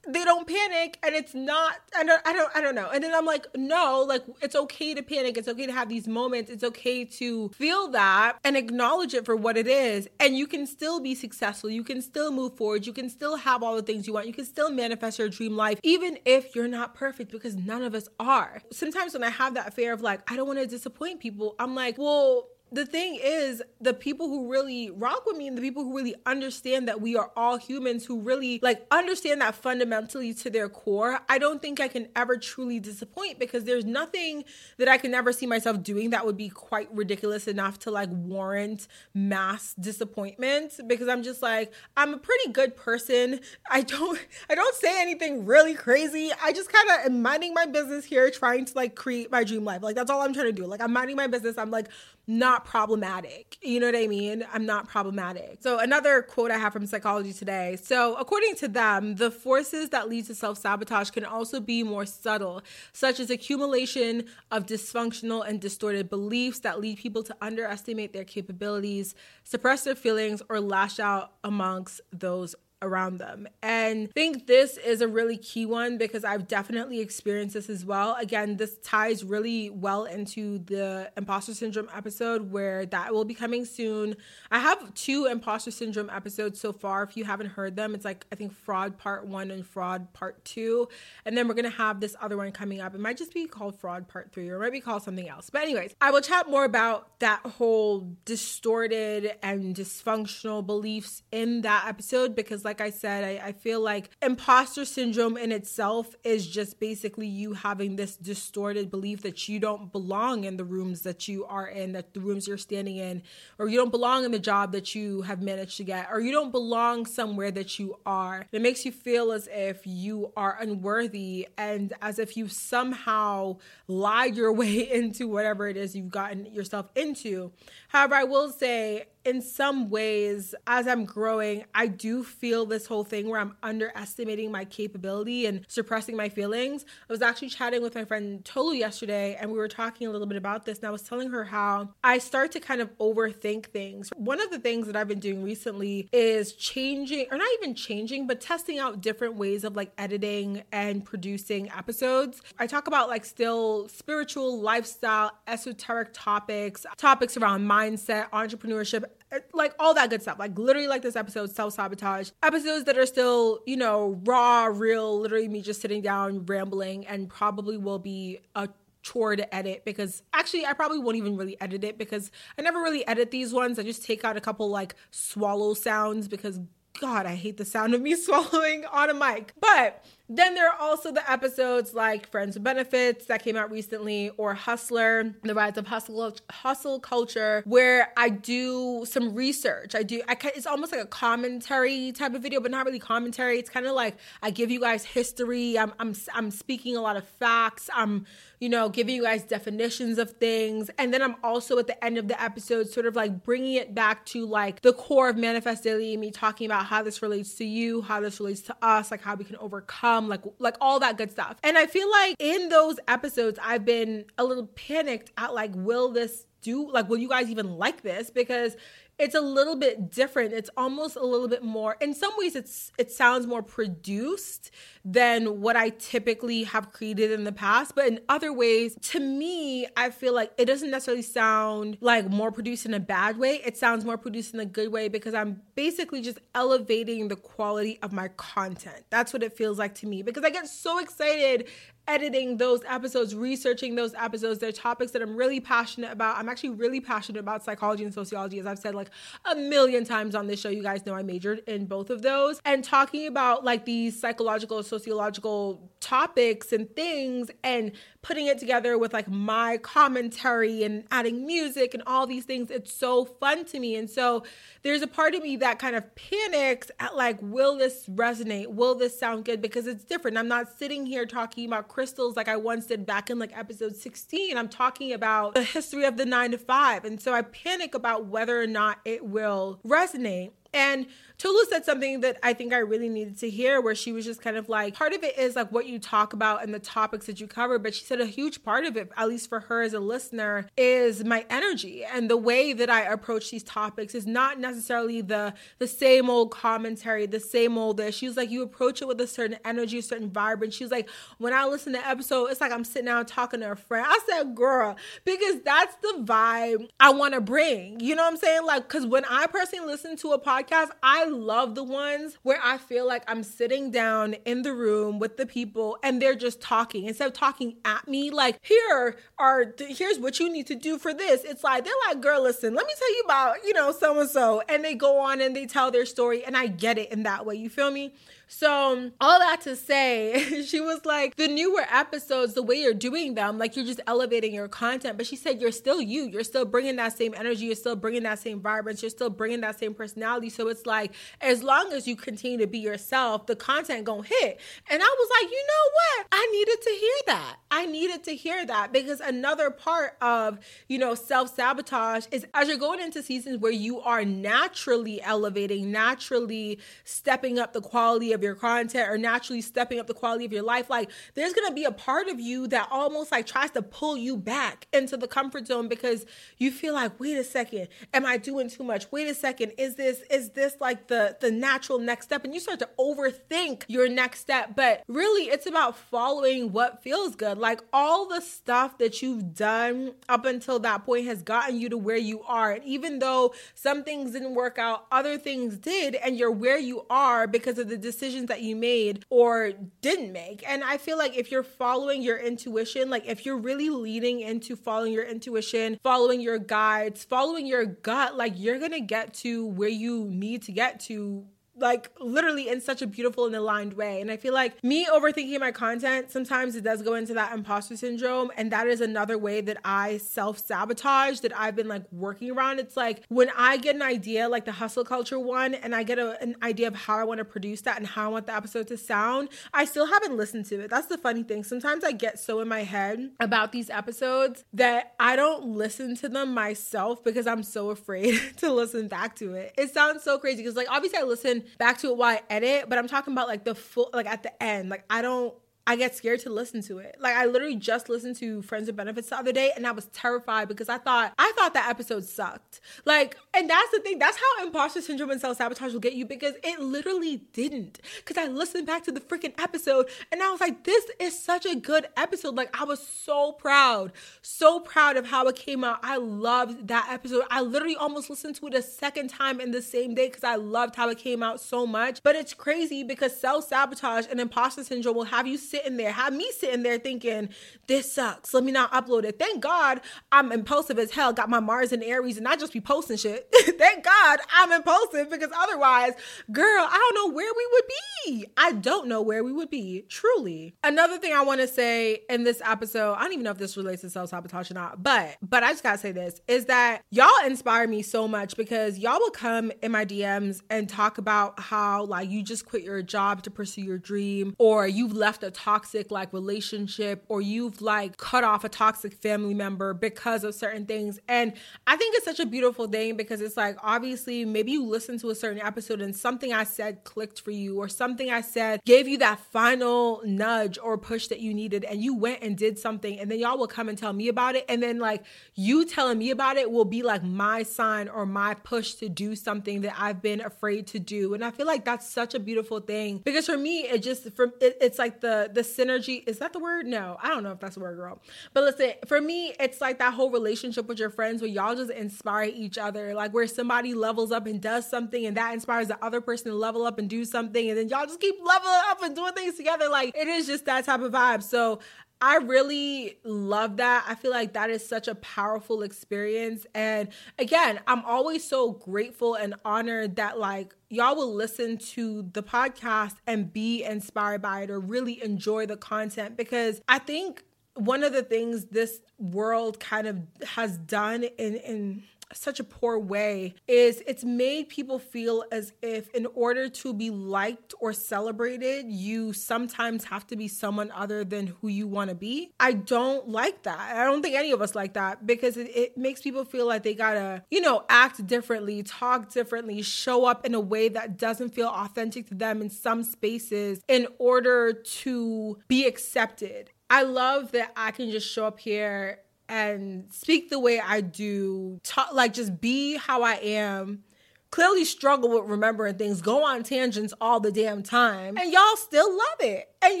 they don't panic and it's not I don't I don't I don't know. And then I'm like, no, like it's okay to panic. It's okay to have these moments. It's okay to feel that and acknowledge it for what it is. And you can still be successful. You can still move forward. You can still have all the things you want. You can still manifest your dream life even if you're not perfect because none of us are. Sometimes when I have that fear of like I don't want to disappoint people, I'm like, well, the thing is, the people who really rock with me and the people who really understand that we are all humans who really like understand that fundamentally to their core, I don't think I can ever truly disappoint because there's nothing that I can ever see myself doing that would be quite ridiculous enough to like warrant mass disappointment because I'm just like, I'm a pretty good person. I don't I don't say anything really crazy. I just kind of am minding my business here trying to like create my dream life. Like that's all I'm trying to do. Like I'm minding my business. I'm like not problematic. You know what I mean? I'm not problematic. So, another quote I have from Psychology Today. So, according to them, the forces that lead to self sabotage can also be more subtle, such as accumulation of dysfunctional and distorted beliefs that lead people to underestimate their capabilities, suppress their feelings, or lash out amongst those around them. And I think this is a really key one because I've definitely experienced this as well. Again, this ties really well into the imposter syndrome episode where that will be coming soon. I have two imposter syndrome episodes so far. If you haven't heard them, it's like I think fraud part 1 and fraud part 2. And then we're going to have this other one coming up. It might just be called fraud part 3 or it might be called something else. But anyways, I will chat more about that whole distorted and dysfunctional beliefs in that episode because like I said, I, I feel like imposter syndrome in itself is just basically you having this distorted belief that you don't belong in the rooms that you are in, that the rooms you're standing in, or you don't belong in the job that you have managed to get, or you don't belong somewhere that you are. It makes you feel as if you are unworthy and as if you somehow lied your way into whatever it is you've gotten yourself into. However, I will say, in some ways, as I'm growing, I do feel this whole thing where I'm underestimating my capability and suppressing my feelings. I was actually chatting with my friend Tolu yesterday, and we were talking a little bit about this, and I was telling her how I start to kind of overthink things. One of the things that I've been doing recently is changing, or not even changing, but testing out different ways of like editing and producing episodes. I talk about like still spiritual, lifestyle, esoteric topics, topics around mindset, entrepreneurship, like all that good stuff. Like literally like this episode, self sabotage. Episodes that are still, you know, raw, real, literally me just sitting down rambling and probably will be a chore to edit because actually I probably won't even really edit it because I never really edit these ones. I just take out a couple like swallow sounds because God, I hate the sound of me swallowing on a mic. But then there are also the episodes like Friends with Benefits that came out recently, or Hustler, the rise of hustle hustle culture, where I do some research. I do. I it's almost like a commentary type of video, but not really commentary. It's kind of like I give you guys history. I'm I'm I'm speaking a lot of facts. I'm you know giving you guys definitions of things, and then I'm also at the end of the episode sort of like bringing it back to like the core of Manifest Daily, me talking about how this relates to you, how this relates to us, like how we can overcome like like all that good stuff. And I feel like in those episodes I've been a little panicked at like will this do like will you guys even like this because it's a little bit different. It's almost a little bit more in some ways it's it sounds more produced than what i typically have created in the past but in other ways to me i feel like it doesn't necessarily sound like more produced in a bad way. It sounds more produced in a good way because i'm basically just elevating the quality of my content. That's what it feels like to me because i get so excited editing those episodes, researching those episodes. They're topics that I'm really passionate about. I'm actually really passionate about psychology and sociology, as I've said like a million times on this show. You guys know I majored in both of those. And talking about like these psychological, sociological topics and things and putting it together with like my commentary and adding music and all these things, it's so fun to me. And so there's a part of me that kind of panics at like, will this resonate? Will this sound good? Because it's different. I'm not sitting here talking about crystals like I once did back in like episode 16. I'm talking about the history of the nine to five. And so I panic about whether or not it will resonate. And Tolu said something that I think I really needed to hear, where she was just kind of like, part of it is like what you talk about and the topics that you cover. But she said a huge part of it, at least for her as a listener, is my energy and the way that I approach these topics is not necessarily the the same old commentary, the same old this. She was like, you approach it with a certain energy, a certain vibe. And she was like, when I listen to the episode, it's like I'm sitting down talking to a friend. I said, girl, because that's the vibe I want to bring. You know what I'm saying? Like, because when I personally listen to a podcast, I love the ones where I feel like I'm sitting down in the room with the people and they're just talking instead of talking at me. Like, here are, here's what you need to do for this. It's like, they're like, girl, listen, let me tell you about, you know, so and so. And they go on and they tell their story. And I get it in that way. You feel me? So, um, all that to say, she was like, the newer episodes, the way you're doing them, like you're just elevating your content. But she said, you're still you. You're still bringing that same energy. You're still bringing that same vibrance. You're still bringing that same personality. So, it's like, as long as you continue to be yourself, the content gonna hit. And I was like, you know what? I needed to hear that. I needed to hear that because another part of, you know, self sabotage is as you're going into seasons where you are naturally elevating, naturally stepping up the quality of of your content or naturally stepping up the quality of your life, like there's gonna be a part of you that almost like tries to pull you back into the comfort zone because you feel like, wait a second, am I doing too much? Wait a second, is this is this like the the natural next step? And you start to overthink your next step. But really, it's about following what feels good. Like all the stuff that you've done up until that point has gotten you to where you are. And even though some things didn't work out, other things did, and you're where you are because of the decision decisions that you made or didn't make. And I feel like if you're following your intuition, like if you're really leading into following your intuition, following your guides, following your gut, like you're going to get to where you need to get to like literally in such a beautiful and aligned way. And I feel like me overthinking my content, sometimes it does go into that imposter syndrome. And that is another way that I self sabotage that I've been like working around. It's like when I get an idea, like the hustle culture one, and I get a, an idea of how I want to produce that and how I want the episode to sound, I still haven't listened to it. That's the funny thing. Sometimes I get so in my head about these episodes that I don't listen to them myself because I'm so afraid to listen back to it. It sounds so crazy because, like, obviously, I listen back to it while I edit, but I'm talking about like the full, like at the end. Like I don't I get scared to listen to it. Like I literally just listened to Friends with Benefits the other day and I was terrified because I thought I thought that episode sucked. Like, and that's the thing. That's how imposter syndrome and self-sabotage will get you because it literally didn't. Cause I listened back to the freaking episode and I was like, this is such a good episode. Like I was so proud, so proud of how it came out. I loved that episode. I literally almost listened to it a second time in the same day because I loved how it came out so much. But it's crazy because self-sabotage and imposter syndrome will have you sit sitting there, have me sitting there thinking, this sucks. Let me not upload it. Thank God I'm impulsive as hell. Got my Mars and Aries and I just be posting shit. Thank God I'm impulsive because otherwise, girl, I don't know where we would be. I don't know where we would be, truly. Another thing I want to say in this episode, I don't even know if this relates to self sabotage or not, but but I just gotta say this is that y'all inspire me so much because y'all will come in my DMs and talk about how like you just quit your job to pursue your dream or you've left a toxic like relationship or you've like cut off a toxic family member because of certain things. And I think it's such a beautiful thing because it's like obviously maybe you listen to a certain episode and something I said clicked for you or something I said gave you that final nudge or push that you needed and you went and did something and then y'all will come and tell me about it and then like you telling me about it will be like my sign or my push to do something that I've been afraid to do. And I feel like that's such a beautiful thing because for me it just for it, it's like the the synergy is that the word? No, I don't know if that's the word, girl. But listen, for me it's like that whole relationship with your friends where y'all just inspire each other, like where somebody levels up and does something and that inspires the other person to level up and do something and then y'all just keep leveling up and doing things together. Like it is just that type of vibe. So I really love that. I feel like that is such a powerful experience. And again, I'm always so grateful and honored that like y'all will listen to the podcast and be inspired by it or really enjoy the content because I think one of the things this world kind of has done in in such a poor way is it's made people feel as if in order to be liked or celebrated you sometimes have to be someone other than who you want to be. I don't like that. I don't think any of us like that because it, it, makes people feel like they gotta you know act differently talk differently show up in a way that doesn't feel authentic to them in some spaces in order to be accepted. I love that I can just show up here and speak the way I do, talk like just be how I am. Clearly struggle with remembering things, go on tangents all the damn time, and y'all still love it. And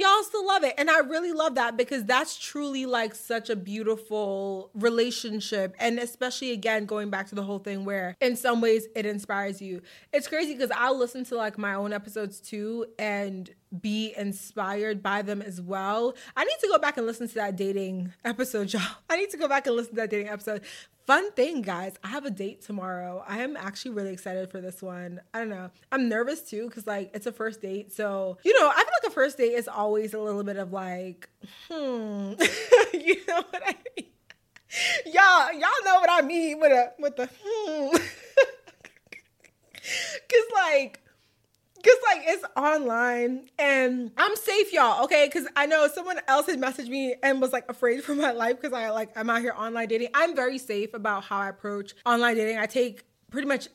y'all still love it. And I really love that because that's truly like such a beautiful relationship. And especially again, going back to the whole thing where in some ways it inspires you. It's crazy because I'll listen to like my own episodes too and be inspired by them as well. I need to go back and listen to that dating episode, y'all. I need to go back and listen to that dating episode. Fun thing, guys, I have a date tomorrow. I am actually really excited for this one. I don't know. I'm nervous too because like it's a first date. So, you know, I feel like a first date is always a little bit of like, hmm. you know what I mean? Y'all, y'all know what I mean with a with the hmm. Cause like Cause like it's online and I'm safe, y'all. Okay, because I know someone else had messaged me and was like afraid for my life because I like I'm out here online dating. I'm very safe about how I approach online dating. I take pretty much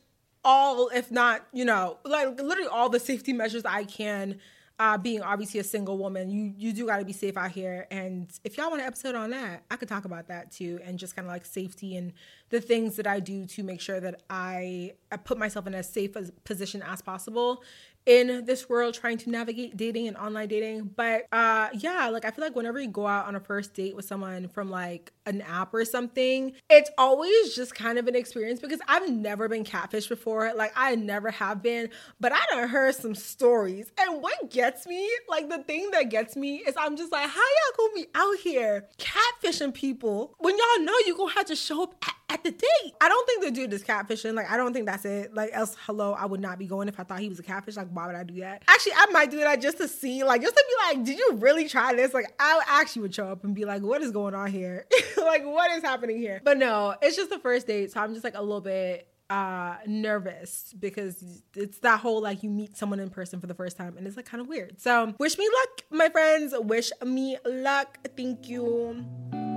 all, if not, you know, like literally all the safety measures I can. Uh, being obviously a single woman, you you do got to be safe out here. And if y'all want an episode on that, I could talk about that too, and just kind of like safety and the things that I do to make sure that I, I put myself in as safe a position as possible in this world trying to navigate dating and online dating. But uh yeah, like I feel like whenever you go out on a first date with someone from like an app or something, it's always just kind of an experience because I've never been catfished before. Like I never have been, but I done heard some stories. And what gets me, like the thing that gets me is I'm just like, how y'all gonna be out here catfishing people when y'all know you gonna have to show up at, at the date? I don't think the dude is catfishing. Like I don't think that's it. Like else hello, I would not be going if I thought he was a catfish. Like why would I do that? Actually, I might do that just to see, like, just to be like, did you really try this? Like, I actually would show up and be like, what is going on here? like, what is happening here? But no, it's just the first date. So I'm just like a little bit uh nervous because it's that whole like you meet someone in person for the first time and it's like kind of weird. So wish me luck, my friends. Wish me luck. Thank you.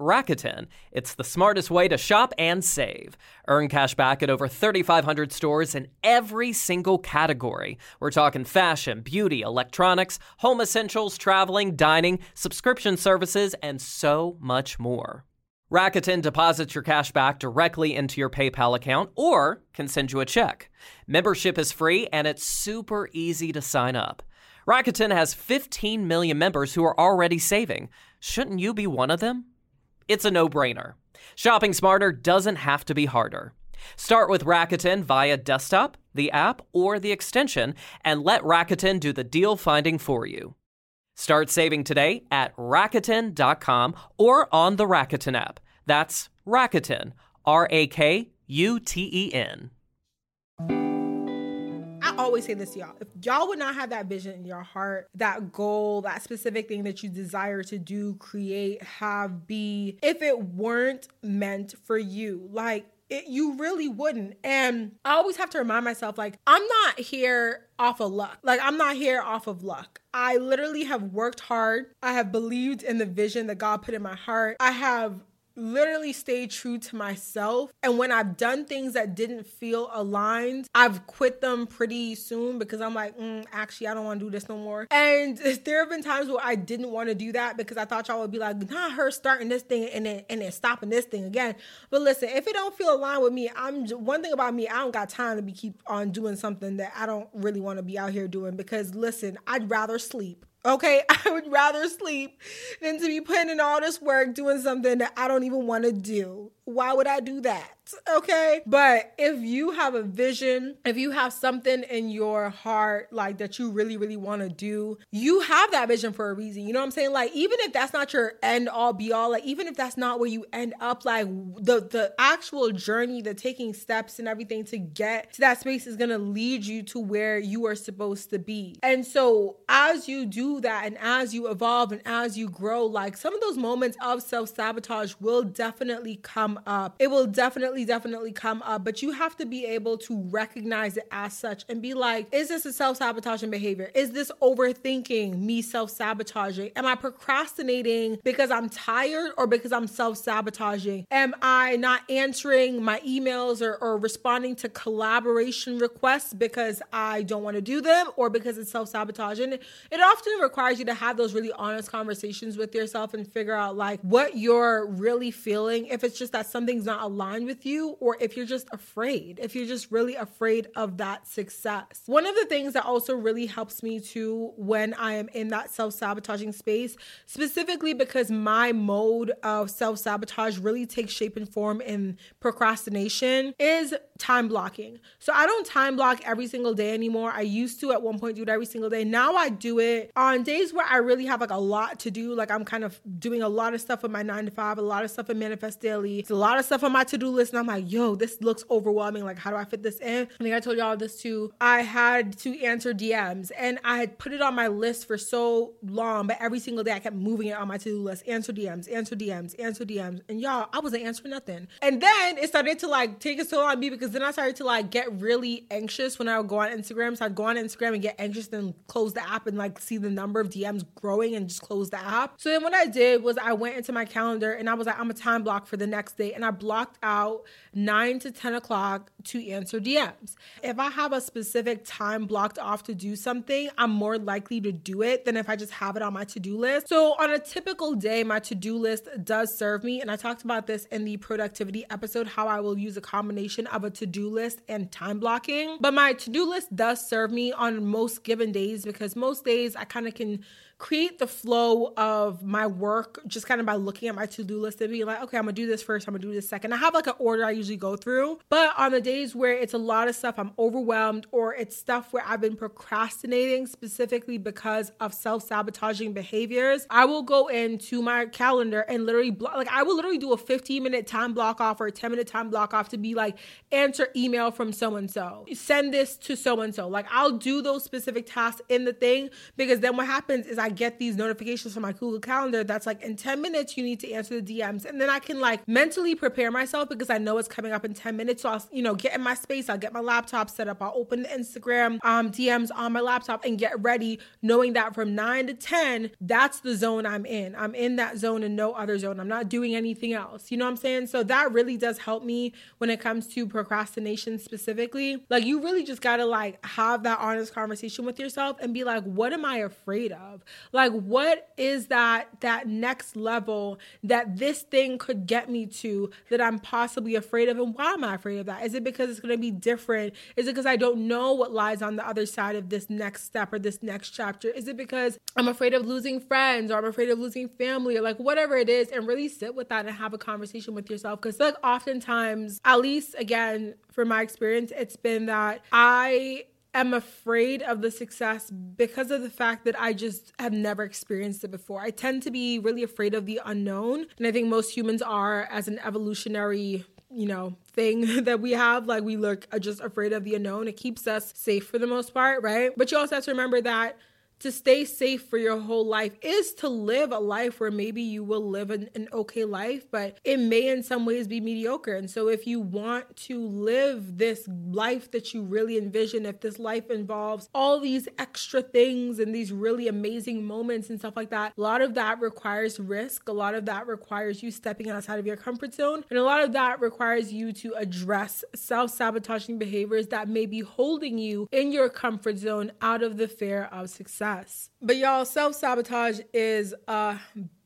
Rakuten. It's the smartest way to shop and save. Earn cash back at over 3,500 stores in every single category. We're talking fashion, beauty, electronics, home essentials, traveling, dining, subscription services, and so much more. Rakuten deposits your cash back directly into your PayPal account or can send you a check. Membership is free and it's super easy to sign up. Rakuten has 15 million members who are already saving. Shouldn't you be one of them? It's a no brainer. Shopping smarter doesn't have to be harder. Start with Rakuten via desktop, the app, or the extension, and let Rakuten do the deal finding for you. Start saving today at Rakuten.com or on the Rakuten app. That's Rakuten, R A K U T E N. Always say this, to y'all. If y'all would not have that vision in your heart, that goal, that specific thing that you desire to do, create, have, be, if it weren't meant for you, like It, you really wouldn't. And I always have to remind myself, like, I'm not here off of luck. Like, I'm not here off of luck. I literally have worked hard. I have believed in the vision that God put in my heart. I have literally stayed true to myself. And when I've done things that didn't feel aligned, I've quit them pretty soon because I'm like, mm, actually, I don't want to do this no more. And there have been times where I didn't want to do that because I thought y'all would be like, not her starting this thing and then and then stopping this thing again. But listen, if it don't feel aligned with me, I'm one thing about me, I don't got time to be keep on doing something that I don't really want to be out here doing because listen, I'd rather sleep. Okay, I would rather sleep than to be putting in all this work doing something that I don't even want to do. Why would I do that? Okay. But if you have a vision, if you have something in your heart like that you really, really want to do, you have that vision for a reason. You know what I'm saying? Like, even if that's not your end all be all, like, even if that's not where you end up, like, the, the actual journey, the taking steps and everything to get to that space is going to lead you to where you are supposed to be. And so, as you do that and as you evolve and as you grow, like, some of those moments of self sabotage will definitely come up. It will definitely, definitely come up, but you have to be able to recognize it as such and be like, is this a self sabotaging behavior? Is this overthinking me self sabotaging? Am I procrastinating because I'm tired or because I'm self sabotaging? Am I not answering my emails or, or responding to collaboration requests because I don't want to do them or because it's self sabotaging? It often requires you to have those really honest conversations with yourself and figure out like what you're really feeling. If it's just that something's not aligned with you, or if you're just afraid, if you're just really afraid of that success. One of the things that also really helps me too when I am in that self sabotaging space, specifically because my mode of self sabotage really takes shape and form in procrastination, is time blocking. So I don't time block every single day anymore. I used to at one point do it every single day. Now I do it on days where I really have like a lot to do. Like I'm kind of doing a lot of stuff with my nine to five, a lot of stuff in Manifest Daily. It's a lot of stuff on my to do list. And I'm like, yo, this looks overwhelming. Like, how do I fit this in? I think I told y'all this too. I had to answer DMs and I had put it on my list for so long, but every single day I kept moving it on my to do list. Answer DMs, answer DMs, answer DMs. And y'all, I wasn't answering nothing. And then it started to like take a toll on me because then I started to like get really anxious when I would go on Instagram. So I'd go on Instagram and get anxious and close the app and like see the number of DMs growing and just close the app. So then what I did was I went into my calendar and I was like, I'm a time block for the next day. And I blocked out nine to 10 o'clock to answer DMs. If I have a specific time blocked off to do something, I'm more likely to do it than if I just have it on my to do list. So on a typical day, my to do list does serve me. And I talked about this in the productivity episode how I will use a combination of a to do list and time blocking. But my to do list does serve me on most given days because most days I kind of can create the flow of my work just kind of by looking at my to-do list and being like, okay, I'm gonna do this first, I'm gonna do this second. I have like an order I usually go through. But on the days where it's a lot of stuff, I'm overwhelmed, or it's stuff where I've been procrastinating specifically because of self-sabotaging behaviors, I will go into my calendar and literally block like I will literally do a 15 minute time block off or a 10 minute time block off to be like answer email from so and so, send this to so and so. Like I'll do those specific tasks in the thing because then what happens is I get these notifications from my Google Calendar that's like in 10 minutes you need to answer the DMs. And then I can like mentally prepare myself because I know it's coming up in 10 minutes. So I'll, you know, get in my space, I'll get my laptop set up, I'll open the Instagram um, DMs on my laptop and get ready, knowing that from 9 to 10, that's the zone I'm in. I'm in that zone and no other zone. I'm not doing anything else. You know what I'm saying? So that really does help me when it comes to procrastination specifically. Like you really just gotta like have that honest conversation with yourself and be like, what am I afraid of? Like what is that that next level that this thing could get me to that I'm possibly afraid of and why am I afraid of that? Is it because it's going to be different? Is it because I don't know what lies on the other side of this next step or this next chapter? Is it because I'm afraid of losing friends or I'm afraid of losing family or like whatever it is and really sit with that and have a conversation with yourself cuz like oftentimes at least again from my experience it's been that I am afraid of the success because of the fact that I just have never experienced it before. I tend to be really afraid of the unknown. And I think most humans are as an evolutionary you know thing that we have like we look just afraid of the unknown it keeps us safe for the most part right but you also have to remember that to stay safe for your whole life is to live a life where maybe you will live an, an okay life, but it may in some ways be mediocre. And so if you want to live this life that you really envision, if this life involves all these extra things and these really amazing moments and stuff like that, a lot of that requires risk. A lot of that requires you stepping outside of your comfort zone. And a lot of that requires you to address self sabotaging behaviors that may be holding you in your comfort zone out of the fear of success. But y'all, self sabotage is a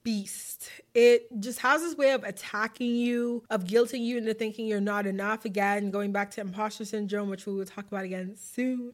beast. It just has this way of attacking you, of guilting you into thinking you're not enough. Again, going back to imposter syndrome, which we will talk about again soon.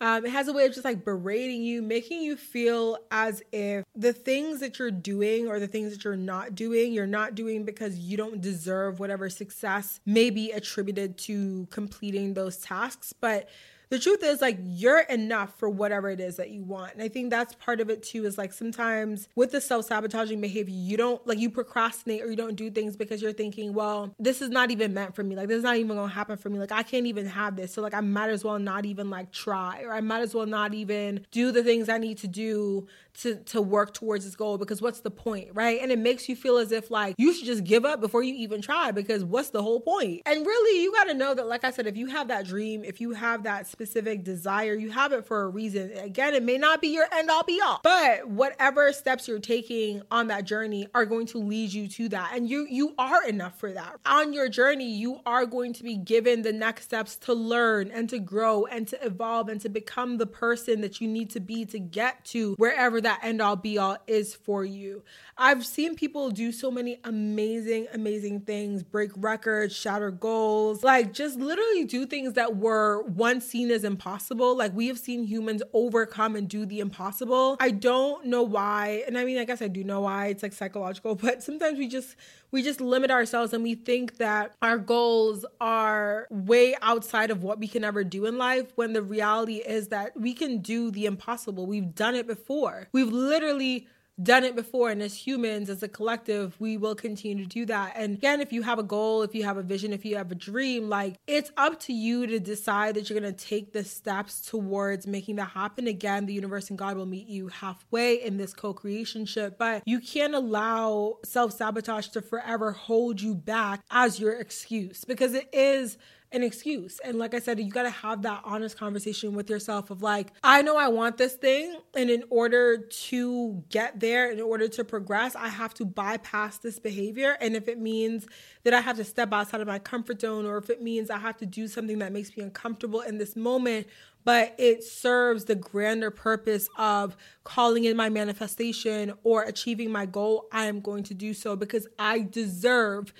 Um, it has a way of just like berating you, making you feel as if the things that you're doing or the things that you're not doing, you're not doing because you don't deserve whatever success may be attributed to completing those tasks. But the truth is like you're enough for whatever it is that you want. And I think that's part of it too is like sometimes with the self-sabotaging behavior, you don't like you procrastinate or you don't do things because you're thinking, well, this is not even meant for me. Like this is not even gonna happen for me. Like I can't even have this. So like I might as well not even like try or I might as well not even do the things I need to do to to work towards this goal because what's the point, right? And it makes you feel as if like you should just give up before you even try because what's the whole? And really, you got to know that like I said, if you have that dream, if you have that specific desire, you have it for a reason. Again, it may not be your end all be all, but whatever steps you're taking on that journey are going to lead you to that. And you you are enough for that. On your journey, you are going to be given the next steps to learn and to grow and to evolve and to become the person that you need to be to get to wherever that end all be all is for you. I've seen people do so many amazing, amazing things, break records, shatter goals, like just literally do things that were once seen as impossible. Like we have seen humans overcome and do the impossible. I don't know why. And I mean, I guess I do know why. It's like psychological, but sometimes we just we just limit ourselves and we think that our goals are way outside of what we can ever do in life when the reality is that we can do the impossible. We've done it before. We've literally done it before and as humans as a collective we will continue to do that. And again if you have a goal if you have a vision if you have a dream like it's up to you to decide that you're going to take the steps towards making that happen. Again the universe and god will meet you halfway in this co-creation ship but you can't allow self-sabotage to forever hold you back as your excuse because it is an excuse. And like I said, you got to have that honest conversation with yourself of like, I know I want this thing. And in order to get there, in order to progress, I have to bypass this behavior. And if it means that I have to step outside of my comfort zone, or if it means I have to do something that makes me uncomfortable in this moment, but it serves the grander purpose of calling in my manifestation or achieving my goal, I am going to do so because I deserve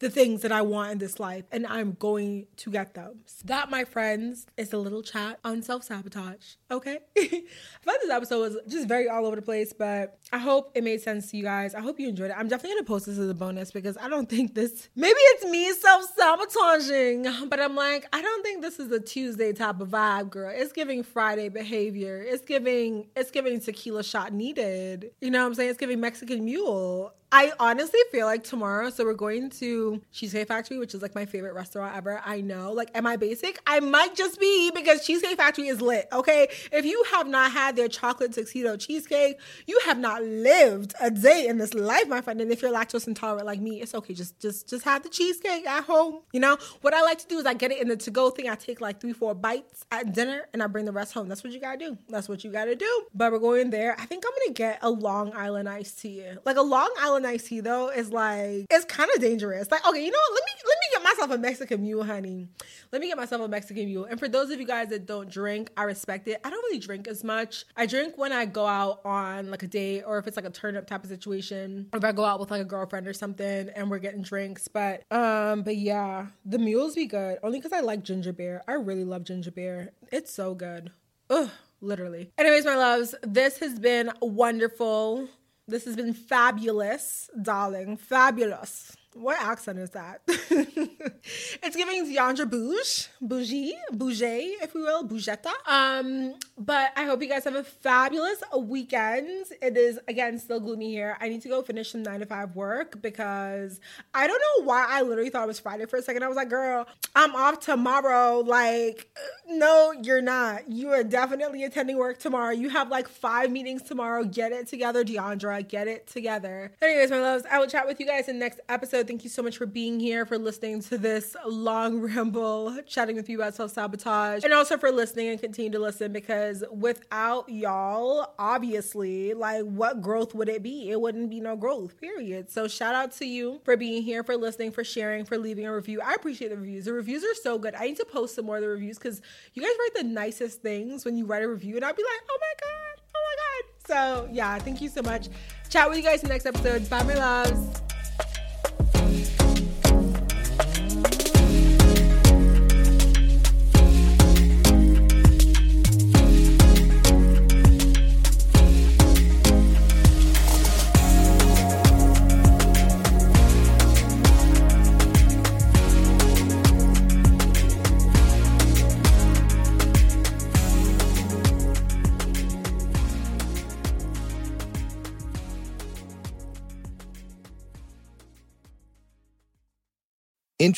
the things that I want in this life, and I'm going to get them. So that, my friends, is a little chat on self sabotage. Okay. I thought this episode was just very all over the place, but I hope it made sense to you guys. I hope you enjoyed it. I'm definitely gonna post this as a bonus because I don't think this, maybe it's me self sabotaging, but I'm like, I don't think this is a Tuesday type of vibe, girl. It's giving Friday behavior. It's giving, it's giving tequila shot needed. You know what I'm saying? It's giving Mexican mule. I honestly feel like tomorrow, so we're going to Cheesecake Factory, which is like my favorite restaurant ever. I know. Like, am I basic? I might just be because Cheesecake Factory is lit, okay? If you have not had their chocolate tuxedo cheesecake, you have not lived a day in this life, my friend. And if you're lactose intolerant like me, it's okay. Just just just have the cheesecake at home. You know? What I like to do is I get it in the to-go thing. I take like three, four bites at dinner and I bring the rest home. That's what you gotta do. That's what you gotta do. But we're going there. I think I'm gonna get a Long Island iced tea. Like a Long Island iced tea though is like it's kind of dangerous. Like, okay, you know what? Let me let me get myself a Mexican mule, honey. Let me get myself a Mexican mule. And for those of you guys that don't drink, I respect it. I don't really drink as much. I drink when I go out on like a date or if it's like a turn up type of situation. Or if I go out with like a girlfriend or something and we're getting drinks. But um, but yeah, the mules be good. Only because I like ginger beer. I really love ginger beer. It's so good. Ugh, literally. Anyways, my loves, this has been wonderful. This has been fabulous, darling. Fabulous. What accent is that? it's giving Dheandra Bouge, Bougie, Bouget, if we will, Bougetta. Um, but I hope you guys have a fabulous weekend. It is again still gloomy here. I need to go finish some nine to five work because I don't know why I literally thought it was Friday for a second. I was like, girl, I'm off tomorrow. Like, no, you're not. You are definitely attending work tomorrow. You have like five meetings tomorrow. Get it together, Dheandra. Get it together. Anyways, my loves, I will chat with you guys in the next episode. Thank you so much for being here, for listening to this long ramble, chatting with you about self sabotage, and also for listening and continue to listen because without y'all, obviously, like what growth would it be? It wouldn't be no growth, period. So shout out to you for being here, for listening, for sharing, for leaving a review. I appreciate the reviews. The reviews are so good. I need to post some more of the reviews because you guys write the nicest things when you write a review, and I'll be like, oh my God, oh my God. So yeah, thank you so much. Chat with you guys in the next episode. Bye, my loves.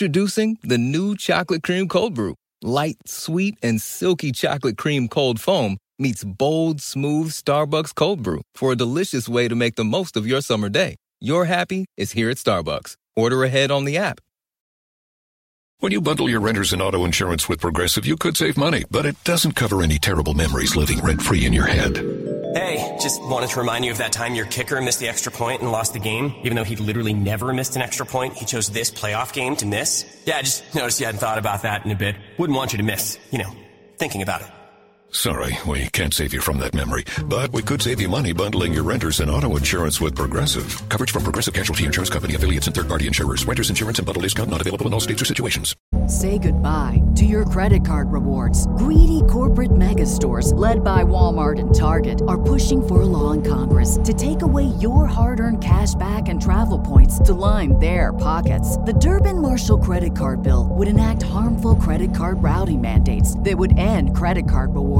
Introducing the new chocolate cream cold brew. Light, sweet, and silky chocolate cream cold foam meets bold, smooth Starbucks cold brew for a delicious way to make the most of your summer day. Your happy is here at Starbucks. Order ahead on the app. When you bundle your renters and auto insurance with Progressive, you could save money, but it doesn't cover any terrible memories living rent free in your head. Hey, just wanted to remind you of that time your kicker missed the extra point and lost the game, even though he literally never missed an extra point. He chose this playoff game to miss. Yeah, I just noticed you hadn't thought about that in a bit. Wouldn't want you to miss, you know, thinking about it. Sorry, we can't save you from that memory, but we could save you money bundling your renters and auto insurance with Progressive. Coverage from Progressive Casualty Insurance Company affiliates and third-party insurers. Renters insurance and bundle discount not available in all states or situations. Say goodbye to your credit card rewards. Greedy corporate mega stores, led by Walmart and Target, are pushing for a law in Congress to take away your hard-earned cash back and travel points to line their pockets. The Durbin Marshall credit card bill would enact harmful credit card routing mandates that would end credit card rewards